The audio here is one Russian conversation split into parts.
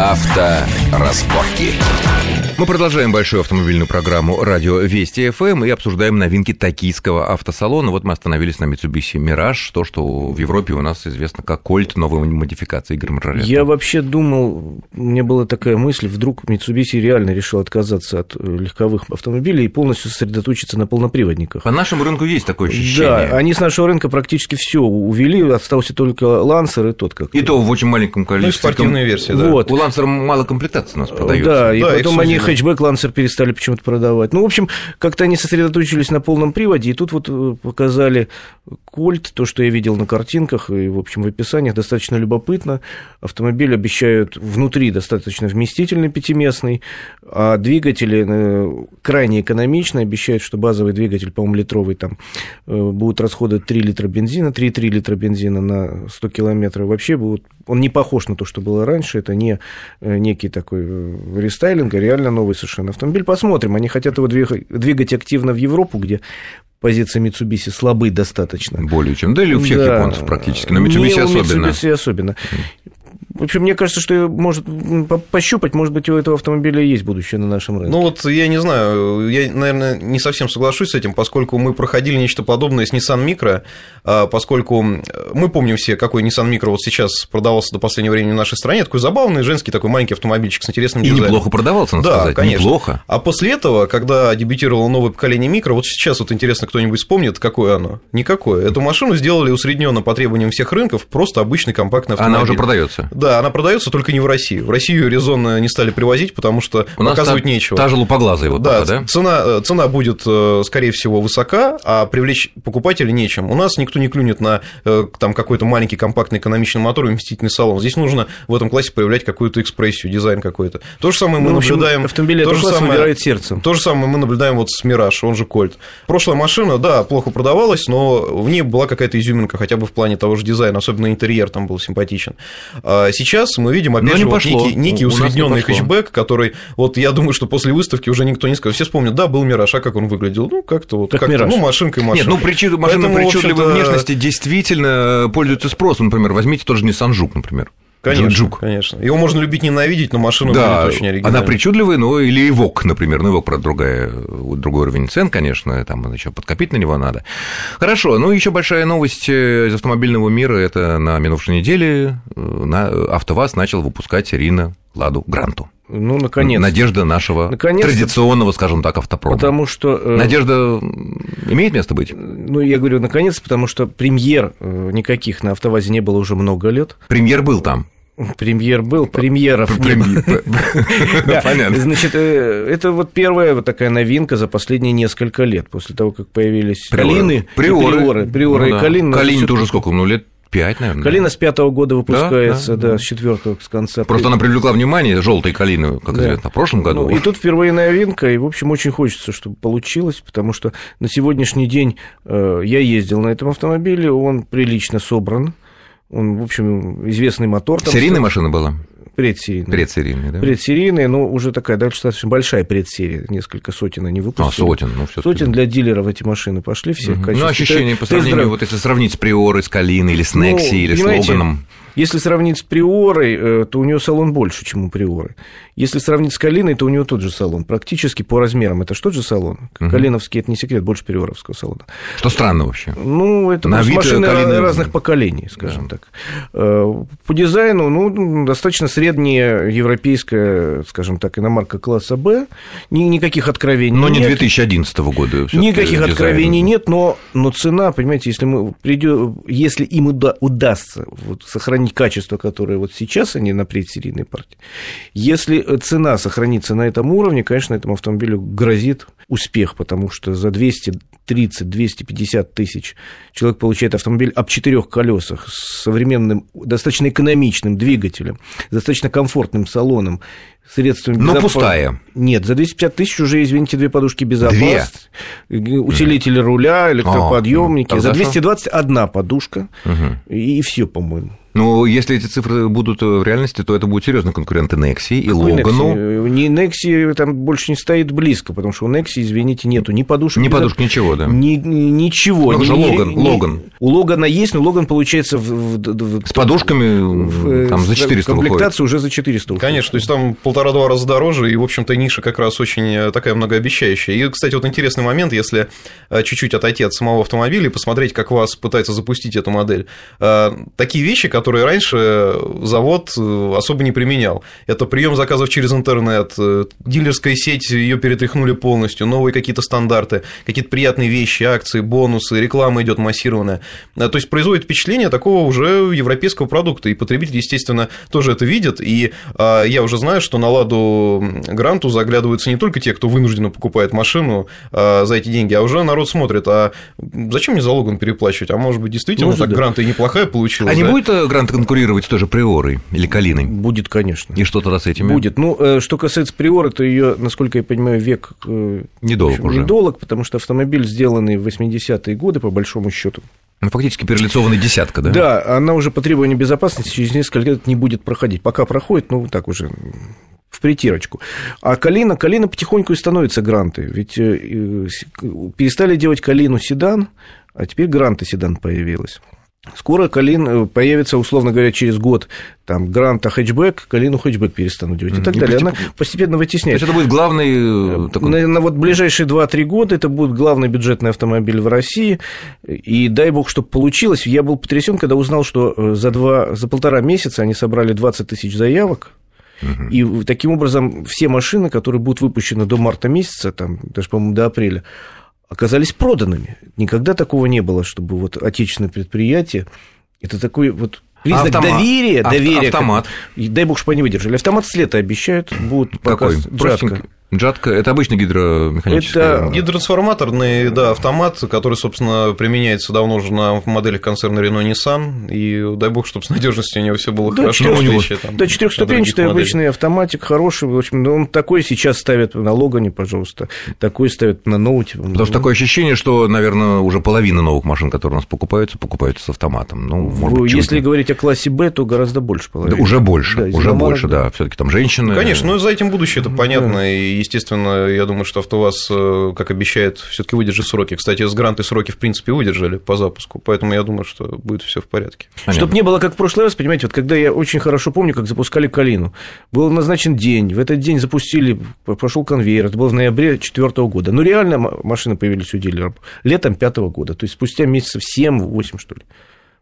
Авторазборки. Мы продолжаем большую автомобильную программу «Радио Вести ФМ» и обсуждаем новинки токийского автосалона. Вот мы остановились на Mitsubishi Mirage, то, что в Европе у нас известно как Кольт, новая модификация Игорь Маржарет. Я вообще думал, у меня была такая мысль, вдруг Mitsubishi реально решил отказаться от легковых автомобилей и полностью сосредоточиться на полноприводниках. По нашему рынку есть такое ощущение. Да, они с нашего рынка практически все увели, остался только Лансер и тот как. И то в очень маленьком количестве. Ну, и спортивные версии, да. Вот. У Лансера мало комплектаций у нас продается. Да, и Да, потом они. Хэтчбэк Лансер перестали почему-то продавать. Ну, в общем, как-то они сосредоточились на полном приводе, и тут вот э, показали Кольт, то, что я видел на картинках и, в общем, в описаниях, достаточно любопытно. Автомобиль обещают внутри достаточно вместительный пятиместный, а двигатели э, крайне экономичные, обещают, что базовый двигатель, по-моему, литровый, там э, будут расходовать 3 литра бензина, 3,3 литра бензина на 100 километров. Вообще будут, он не похож на то, что было раньше, это не э, некий такой рестайлинг, а реально новый совершенно автомобиль. Посмотрим, они хотят его двигать активно в Европу, где позиции Mitsubishi слабы достаточно. Более чем. Да или у всех Да. японцев практически, но у особенно. Mitsubishi особенно. В общем, мне кажется, что может пощупать, может быть, у этого автомобиля есть будущее на нашем рынке. Ну вот я не знаю, я, наверное, не совсем соглашусь с этим, поскольку мы проходили нечто подобное с Nissan Micro, а, поскольку мы помним все, какой Nissan Micro вот сейчас продавался до последнего времени в нашей стране, такой забавный, женский такой маленький автомобильчик с интересным И дизайном. неплохо продавался, надо Да, сказать. конечно. Неплохо. А после этого, когда дебютировало новое поколение микро, вот сейчас вот интересно, кто-нибудь вспомнит, какое оно? Никакое. Эту машину сделали усредненно по требованиям всех рынков, просто обычный компактный автомобиль. Она уже продается. Да, она продается только не в России. В Россию резонно не стали привозить, потому что У нас показывать та, нечего. та же лупоглазая вот Да, пока, да? Цена, э, цена будет, э, скорее всего, высока, а привлечь покупателей нечем. У нас никто не клюнет на э, там какой-то маленький компактный экономичный мотор и вместительный салон. Здесь нужно в этом классе проявлять какую-то экспрессию, дизайн какой-то. То же самое мы Ну, наблюдаем... автомобили то этого же класса самое- выбирают сердцем. То же самое мы наблюдаем вот с Мираж, он же Кольт. Прошлая машина, да, плохо продавалась, но в ней была какая-то изюминка, хотя бы в плане того же дизайна, особенно интерьер там был симпатичен. Сейчас мы видим, опять Но же, вот некий, некий усредненный хэтчбэк, который, вот я думаю, что после выставки уже никто не скажет. Все вспомнят, да, был Мираж, а как он выглядел? Ну, как-то вот, Как как-то, Мираж. ну, машинка и Нет, машинка. ну причуд... машина Поэтому, причудливой внешности действительно пользуется спросом. Например, возьмите тоже Nissan Juke, например. Конечно, Жук. конечно. Его можно любить, ненавидеть, но машина Да, будет очень оригинальной. она причудливая, но или Evoque, например. Ну, Evoque, правда, другая, другой уровень цен, конечно, там еще подкопить на него надо. Хорошо, ну, еще большая новость э, из автомобильного мира, это на минувшей неделе э, на АвтоВАЗ начал выпускать серийно Ладу Гранту. Ну, наконец. Надежда нашего Наконец-то. традиционного, скажем так, автопрома. Потому что... э, Надежда имеет место быть? Ну, я говорю, наконец, потому что премьер э, никаких на АвтоВАЗе не было уже много лет. Премьер был там. Премьер был, премьеров Понятно. Значит, э, это вот первая вот такая новинка за последние несколько лет, после того, как появились. Калины, Приоры. Приоры, Ну и да. Калины. Калине тоже сколько? Ну, лет пять, наверное. Калина с пятого года выпускается, Да, да, да, с четвертого, с конца. Просто она привлекла внимание желтой калины, как Да. известно, в прошлом году. Ну, и тут впервые новинка, и, в общем, очень хочется, чтобы получилось, потому что на сегодняшний день э, я ездил на этом автомобиле, он прилично собран, он, в общем, известный мотор. там Серийная стоит, машина была? Предсерийный. Предсерийная, да? Предсерийная, но уже такая достаточно большая предсерия, несколько сотен они А, выпустили. сотен, ну, все Сотен для дилеров эти машины пошли все. в Ну, ощущение по сравнению, вот если сравнить с Приорой, с Калиной, или с Ну, Некси, или с Логаном. Если сравнить с Приорой, э, то у нее салон больше, чем у Приоры. Если сравнить с Калиной, то у нее тот же салон. Практически по размерам это же тот же салон. Мгм. Калиновский это не секрет, больше Приоровского салона. Что странно вообще. Ну, это На вид машины Калины- разных поколений, скажем так. Э, По дизайну, ну, достаточно средняя европейская, скажем так, иномарка класса Б. Ни- Никаких откровений Но не нет. 2011 года. Никаких дизайн. откровений нет, но, но цена, понимаете, если, мы придё- если им уда- удастся вот сохранить качество, которое вот сейчас они на предсерийной партии, если э, цена сохранится на этом уровне, конечно, этому автомобилю грозит успех, потому что за 230-250 тысяч человек получает автомобиль об четырех колесах с современным, достаточно экономичным двигателем, достаточно комфортным салоном, средствами Но безопас- пустая. Нет, за 250 тысяч уже, извините, две подушки безопасности, усилители руля, электроподъемники. А, ну, за тогда 220 одна подушка, Мгм. и все, по-моему. Ну, если эти цифры будут в реальности, то это будут серьезные конкуренты Nexi и Какой Логану. Nexi? Не Nexi там больше не стоит близко, потому что у Nexi, извините, нету ни подушек. Ни подушек, ничего, да. Ни, ни- ничего. Ну, Ни- Логан, ни- Логан. У Логана есть, но Логан получается в, в- в- С подушками в- там за в 400 выходит. комплектацию уже за 400 уходит. Конечно, то есть там полтора-два раза дороже, и, в общем-то, ниша как раз очень э, такая многообещающая. И, кстати, вот интересный момент, если э, чуть-чуть отойти от самого автомобиля и посмотреть, как вас пытается запустить эту модель. Э, Такие вещи, которые раньше завод э, особо не применял. Это прием заказов через интернет, э, дилерская сеть, ее перетряхнули полностью, новые какие-то стандарты, какие-то приятные вещи, акции, бонусы, реклама идет массированная. Э, То есть производит впечатление такого уже европейского продукта, и потребитель, естественно, тоже это видит, и а, я уже знаю, что на Ладу Гранту заглядываются не только те, кто вынужденно покупает машину а, за эти деньги, а уже народ смотрит, а зачем мне за Логан переплачивать, а может быть, действительно, Может, так да. Гранта и неплохая получилась. А не да? будет э, Грант конкурировать тоже Приорой или Калиной? Будет, конечно. И что тогда с этими? Будет. Ну, э, что касается Приора, то ее, насколько я понимаю, век э, Недолг общем, уже. недолг, потому что автомобиль, сделанный в 80-е годы, по большому счету. Ну, фактически перелицованный десятка, да? Да, она уже по требованию безопасности через несколько лет не будет проходить. Пока проходит, ну, так уже в притирочку. А Калина, Калина потихоньку и становится гранты. Ведь э, перестали делать Калину седан, а теперь гранты седан появилась. Скоро Калин э, появится, условно говоря, через год там Гранта хэтчбэк, Калину хэтчбэк перестанут делать и так И далее. постеп- Она постепенно То вытесняет. есть это будет главный э, такой... На, на вот ближайшие 2-3 года это будет главный бюджетный автомобиль в России. И дай бог, чтобы получилось. Я был потрясен, когда узнал, что э, за, два, за полтора месяца они собрали 20 тысяч заявок. И в- таким образом все машины, которые будут выпущены до марта месяца, там, даже, по-моему, до апреля, оказались проданными. Никогда такого не было, чтобы вот отечественное предприятие, это такой вот признак Автомат. доверия, доверия. автомат. И дай бог, чтобы они выдержали. Автомат с лета обещают, будут Какой? джатка. Джатка. Это обычный гидромеханический. Это Гидротрансформаторный, да, автомат, который, собственно, применяется давно уже на моделях концерна Renault Nissan, и дай бог, чтобы с надежностью у него все было Да, хорошо. четырёх- в отличие, там, Да, четырехступенчатый обычный автоматик, хороший. В общем, ну, он такой сейчас ставят на Логане, пожалуйста. Такой ставят на ноуте. Потому что такое ощущение, что, наверное, уже половина новых машин, которые у нас покупаются, покупаются с автоматом. Ну, может быть, Если ли- говорить о классе Б, то гораздо больше Да, половины. уже больше, Да, уже больше, да. Все-таки там женщины. Ну, Конечно, но за этим будущее, это понятно, и, естественно, я думаю, что АвтоВАЗ, э, как обещает, все таки выдержит сроки. Кстати, с гранты сроки, в принципе, выдержали по запуску, поэтому я думаю, что будет все в порядке. Понятно. Чтобы не было как в прошлый раз, понимаете, вот когда я очень хорошо помню, как запускали Калину. Был назначен день, в этот день запустили, пошел конвейер, это было в ноябре 2004 года. Ну, реально машины появились у дилеров летом 2005 года, то есть спустя месяцев 7-8, что ли.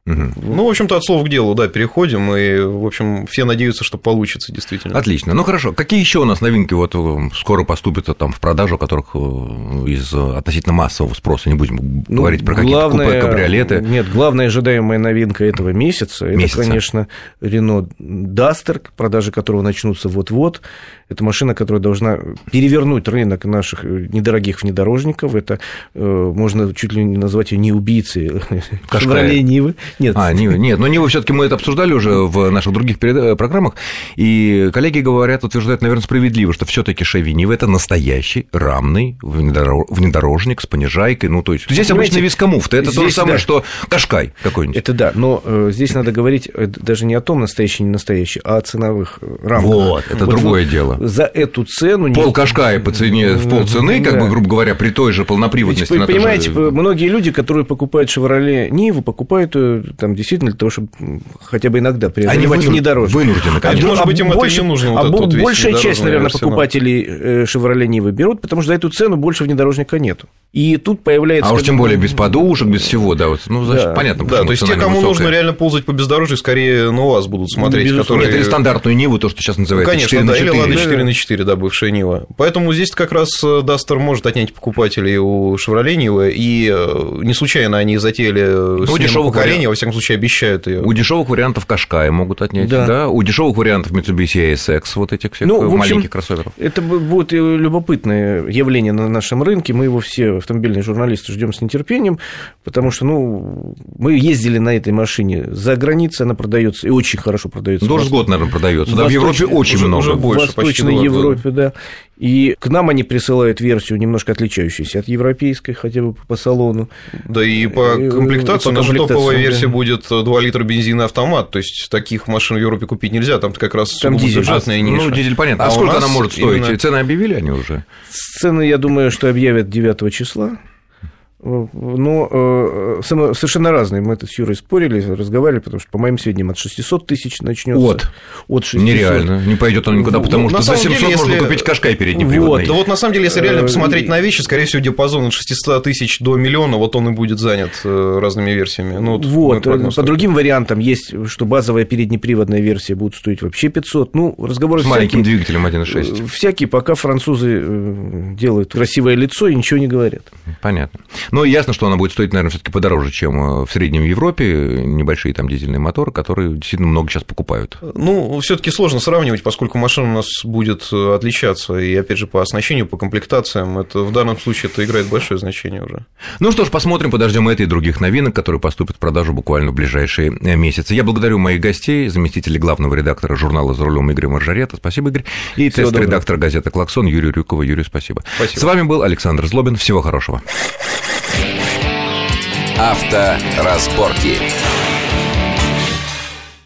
Мгм. Ну, в общем-то, от слов к делу, да, переходим, и, в общем, все надеются, что получится, действительно. Отлично. Ну хорошо. Какие еще у нас новинки вот э, скоро поступят э, там в продажу, которых э, из относительно массового спроса не будем Ну, говорить про какие-то купе, кабриолеты. Нет, главная ожидаемая новинка этого месяца, Месяца. это, конечно, Renault Duster, продажи которого начнутся вот-вот. Это машина, которая должна перевернуть рынок наших недорогих внедорожников. Это можно чуть ли не назвать ее не убийцей. Chevrolet Нивы. Нет, А, Нивы. Нет, но Нивы все-таки мы это обсуждали уже в наших других переда- программах, и коллеги говорят, утверждают, наверное, справедливо, что все-таки Шеви Нива это настоящий рамный внедоро- внедорожник с понижайкой. Ну, то есть здесь Понимаете, обычный вискомуфт, это то же здесь, самое, да. что Кашкай какой-нибудь. это да, но э, здесь надо говорить э, даже не о том, настоящий, не настоящий, а о ценовых э, рамках. Вот, это другое вы дело. За эту цену... не- Пол Кашкая по цене в полцены, как Да. бы, грубо говоря, при той же полноприводности. Ведь, на то же- понимаете, многие люди, которые покупают Chevrolet Ниву, покупают ее там действительно для того, чтобы хотя бы иногда преодолевать вынуд- внедорожник. вынуждены, конечно. может быть, им это и не нужно, вот а этот вот большая часть, наверное, арсенал. покупателей э, Chevrolet Нивы берут, потому что за эту цену больше внедорожника нету. И тут появляется... А уж тем более без подушек, без всего, да, вот, ну, значит, Да. понятно, Да, то есть те, кому невысокая. нужно реально ползать по бездорожью, скорее на вас будут смотреть, безусловно. которые... Нет, или стандартную Ниву, то, что сейчас Ну, называется конечно, 4 на да, или 4. Лада Да, 4 да. на 4, да, бывшая Нива. Поэтому здесь как раз Дастер может отнять покупателей у Chevrolet Нивы, и э, не случайно они затеяли Ну, поколения, вариантов. Во всяком случае, обещают ее. У дешевых вариантов Кашкая могут отнять, да. Да. У дешевых вариантов Mitsubishi ASX, вот этих всех Ну, в общем, маленьких кроссоверов. Это бу- будет любопытное явление на нашем рынке. Мы его все, автомобильные журналисты, ждем с нетерпением, потому что, ну, мы ездили на этой машине за границей, она продается и очень хорошо продается. С год, наверное, продается. Да, в Европе очень уже- много. уже в больше, почти Восточной года. Европе, да. И к нам они присылают версию немножко отличающуюся от европейской, хотя бы по салону. Да и по И, комплектации, по комплектации, топовая да. версия будет 2 литра бензина автомат, то есть таких машин в Европе купить нельзя, там как раз там дизель. бюджетная ниша. Ну, дизель понятно. А, а сколько она может стоить? Именно... Цены объявили они уже? Цены, я думаю, что объявят 9 числа. Но э, совершенно разные. Мы это с Юрой спорили, разговаривали, потому что, по моим сведениям, от 600 тысяч начнется. От? От 600. Нереально. Не пойдет он никуда, потому ну, что за 700 деле, можно если... купить Кашкай переднеприводный. Вот. Да вот на самом деле, если реально э, посмотреть на вещи, скорее всего, диапазон от 600 тысяч до миллиона, вот он и будет занят э, разными версиями. Ну, вот. вот. По другим вариантам есть, что базовая переднеприводная версия будет стоить вообще 500. Ну, разговоры С всякие, маленьким двигателем 1.6. Всякие, пока французы делают красивое лицо и ничего не говорят. Понятно. Но ясно, что она будет стоить, наверное, все-таки подороже, чем э, в среднем Европе, небольшие там дизельные моторы, которые действительно много сейчас покупают. Ну, все-таки сложно сравнивать, поскольку машина у нас будет э, отличаться, и опять же по оснащению, по комплектациям, это в данном случае это играет большое значение уже. Ну что ж, посмотрим, подождем этой и других новинок, которые поступят в продажу буквально в ближайшие э, месяцы. Я благодарю моих гостей, заместителя главного редактора журнала «За рулем» Игоря Маржарета. Спасибо, Игорь. И тест-редактор газеты «Клаксон» Юрий Рюкова. Юрий, спасибо. спасибо. С вами был Александр Злобин. Всего хорошего. Авторазборки.